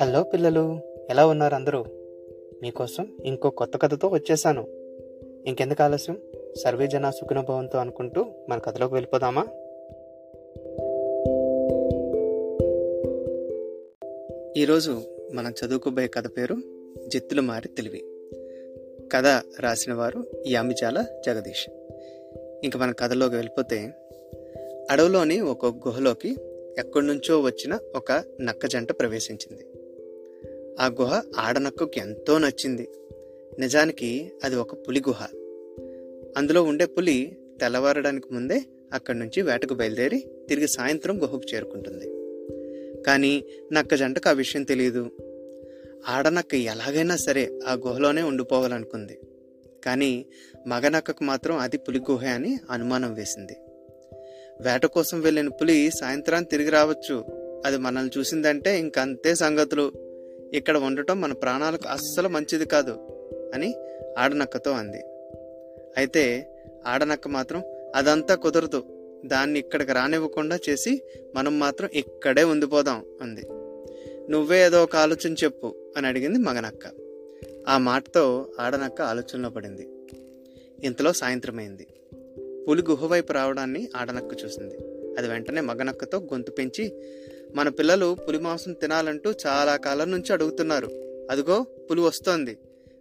Hello పిల్లలు ఎలా ఉన్నారు అందరూ? మీకోసం ఇంకో కొత్త కథతో వచ్చేసాను. ఇంకెందుకు ఆలస్యం? సర్వే జన సుఖనుభవంతో అనుకుంటూ మన కథలోకి వెళ్ళిపోదామా? ఈరోజు మనం చదువుకోబోయే కథ పేరు జిత్తులు మారి తెలివి. కథ రాసిన వారు యామిజాల జగదీష్. ఇంక మన కథలోకి వెళ్ళిపోతే అడవిలోని ఒక గుహలోకి ఎక్కడి నుంచో వచ్చిన ఒక నక్క జంట ప్రవేశించింది. ఆ గుహ ఆడనక్కకు ఎంతో నచ్చింది. నిజానికి అది ఒక పులి గుహ. అందులో ఉండే పులి తెల్లవారడానికి ముందే అక్కడి నుంచి వేటకు బయలుదేరి తిరిగి సాయంత్రం గుహకు చేరుకుంటుంది. కానీ నక్క జంటకు ఆ విషయం తెలియదు ఆడనక్క ఎలాగైనా సరే ఆ గుహలోనే ఉండిపోవాలనుకుంది. కానీ మగనక్కకు మాత్రం అది పులి గుహ అని అనుమానం వేసింది. వేట కోసం వెళ్ళిన పులి సాయంత్రాన్ని తిరిగి రావచ్చు. అది మనల్ని చూసిందంటే ఇంకంతే సంగతులు. ఇక్కడ ఉండటం మన ప్రాణాలకు అస్సలు మంచిది కాదు అని ఆడనక్కతో అంది. అయితే ఆడనక్క మాత్రం అదంతా కుదరదు. దాన్ని ఇక్కడికి రానివ్వకుండా చేసి మనం మాత్రం ఇక్కడే ఉండిపోదాం అంది. నువ్వే ఏదో ఒక ఆలోచన చెప్పు అని అడిగింది మగనక్క. ఆ మాటతో ఆడనక్క ఆలోచనలో పడింది. ఇంతలో సాయంత్రమైంది. పులి గుహ వైపు రావడాన్ని ఆడనక్క చూసింది. అది వెంటనే మగనక్కతో గొంతు పెంచి మన పిల్లలు పులి మాంసం తినాలంటూ చాలా కాలం నుంచి అడుగుతున్నారు. అదిగో పులి వస్తోంది.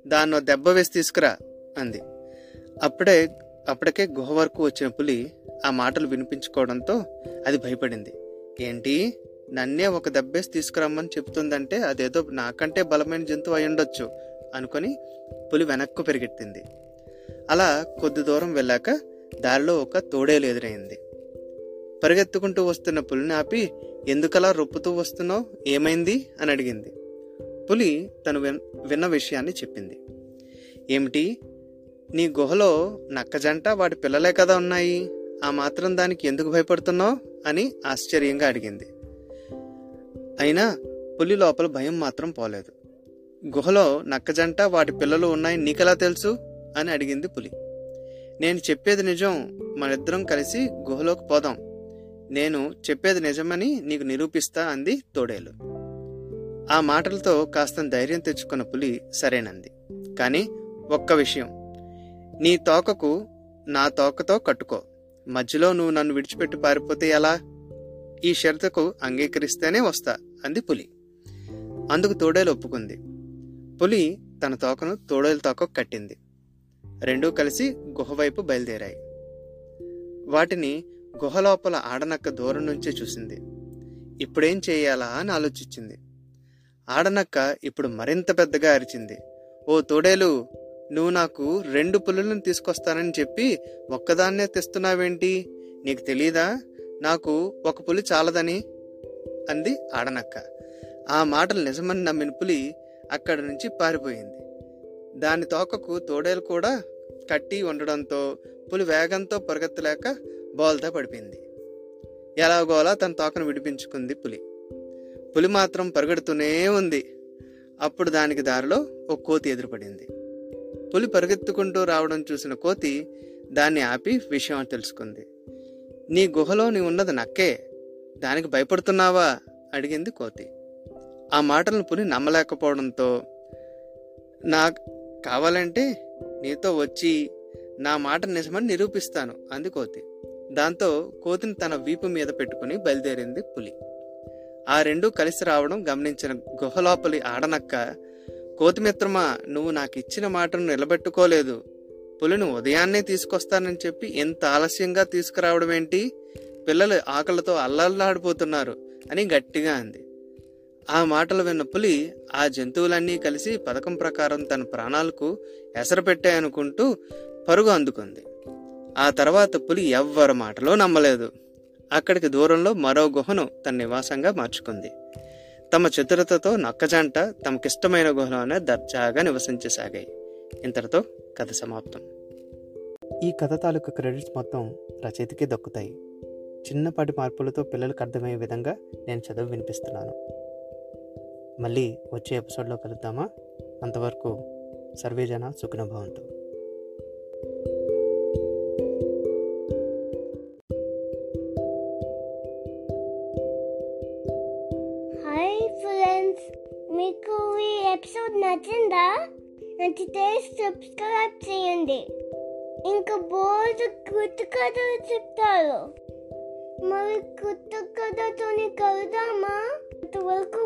దాన్నో దెబ్బ వేసి తీసుకురా అంది. అప్పుడే అప్పటికే గుహ వరకు వచ్చిన పులి ఆ మాటలు వినిపించుకోవడంతో అది భయపడింది. ఏంటి? నన్నే ఒక దెబ్బేసి తీసుకురమ్మని చెప్తుందంటే అదేదో నాకంటే బలమైన జంతువు అయి ఉండొచ్చు అనుకొని పులి వెనక్కు పెరిగెట్టింది అలా కొద్ది దూరం వెళ్ళాక దారిలో ఒక తోడేలు ఎదురైంది. పరిగెత్తుకుంటూ వస్తున్న పులిని ఆపి ఎందుకలా రొప్పుతూ వస్తున్నావు? ఏమైంది? అని అడిగింది. పులి తను విన్ విన్న విషయాన్ని చెప్పింది. ఏమిటి? నీ గుహలో నక్కజంట వాటి పిల్లలే కదా ఉన్నాయి. ఆ మాత్రం దానికి ఎందుకు భయపడుతున్నావు? అని ఆశ్చర్యంగా అడిగింది. అయినా పులి లోపల భయం మాత్రం పోలేదు. గుహలో నక్కజంట వాటి పిల్లలు ఉన్నాయి నీకెలా తెలుసు? అని అడిగింది పులి. నేను చెప్పేది నిజం మనిద్దరం కలిసి గుహలోకి పోదాం. నేను చెప్పేది నిజమని నీకు నిరూపిస్తా అంది తోడేలు. ఆ మాటలతో కాస్త ధైర్యం తెచ్చుకున్న పులి సరేనంది. కానీ ఒక్క విషయం. నీ తోకకు నా తోకతో కట్టుకో. మధ్యలో నువ్వు నన్ను విడిచిపెట్టి పారిపోతే ఎలా? ఈ షరతుకు అంగీకరిస్తేనే వస్తా అంది పులి. అందుకు తోడేలు ఒప్పుకుంది. పులి తన తోకను తోడేలు తోక కట్టింది. రెండూ కలిసి గుహ వైపు బయలుదేరాయి. వాటిని గుహ లోపల ఆడనక్క దూరం నుంచే చూసింది. ఇప్పుడేం చేయాలా అని ఆలోచించింది. ఆడనక్క ఇప్పుడు మరింత పెద్దగా అరిచింది. ఓ తోడేలు నువ్వు నాకు రెండు పులులను తీసుకొస్తానని చెప్పి ఒక్కదాన్నే తెస్తున్నావేంటి? నీకు తెలీదా? నాకు ఒక పులి చాలదని? అంది ఆడనక్క. ఆ మాటలు నిజమని నమ్మిన పులి అక్కడి నుంచి పారిపోయింది. దాని తోకకు తోడేలు కూడా కట్టి ఉండడంతో పులి వేగంతో పరిగెత్తలేక బోల్తా పడిపోయింది. ఎలాగోలా తన తోకను విడిపించుకుంది పులి. పులి మాత్రం పరిగెడుతూనే ఉంది. అప్పుడు దానికి దారిలో ఒక కోతి ఎదురుపడింది. పులి పరిగెత్తుకుంటూ రావడం చూసిన కోతి దాన్ని ఆపి విషయం తెలుసుకుంది. నీ గుహలో నీ ఉన్నది నక్కే. దానికి భయపడుతున్నావా? అడిగింది కోతి. ఆ మాటలను పులి నమ్మలేకపోవడంతో నా కావాలంటే నీతో వచ్చి నా మాట నిజమని నిరూపిస్తాను అంది కోతి. దాంతో కోతిని తన వీపు మీద పెట్టుకుని బయలుదేరింది పులి. ఆ రెండు కలిసి రావడం గమనించిన గుహలోపలి ఆడనక్క కోతిమిత్రమా నువ్వు నాకు ఇచ్చిన మాటను నిలబెట్టుకోలేదు. పులిని ఉదయాన్నే తీసుకొస్తానని చెప్పి ఎంత ఆలస్యంగా తీసుకురావడం ఏంటి? పిల్లలు ఆకలితో అల్లల్లాడిపోతున్నారు అని గట్టిగా అంది. ఆ మాటలు విన్న పులి ఆ జంతువులన్నీ కలిసి పథకం ప్రకారం తన ప్రాణాలకు ఎసరు పెట్టాయనుకుంటూ పరుగు అందుకుంది. ఆ తర్వాత పులి ఎవ్వరి మాటలో నమ్మలేదు. అక్కడికి దూరంలో మరో గుహను తన నివాసంగా మార్చుకుంది. తమ చతురతతో నక్కజంట తమకిష్టమైన గుహలోనే దర్జాగా నివసించసాగాయి. ఇంతటితో కథ సమాప్తం. ఈ కథ తాలూకు క్రెడిట్స్ మొత్తం రచయితకే దక్కుతాయి. చిన్నపాటి మార్పులతో పిల్లలకు అర్థమయ్యే విధంగా నేను చదువు వినిపిస్తున్నాను. మళ్ళీ వచ్చే ఎపిసోడ్లో కలుద్దామా? అంతవరకు సర్వేజన సుఖనుభవంతో హాయ్ ఫ్రెండ్స్ మీకు ఈ ఎపిసోడ్ నచ్చిందా? నచ్చితే సబ్స్క్రైబ్ చేయండి. ఇంకా బోర్డు కొత్త కథలు చెప్తారు. మరి కొత్త కథతోని కలుద్దామా? అంతవరకు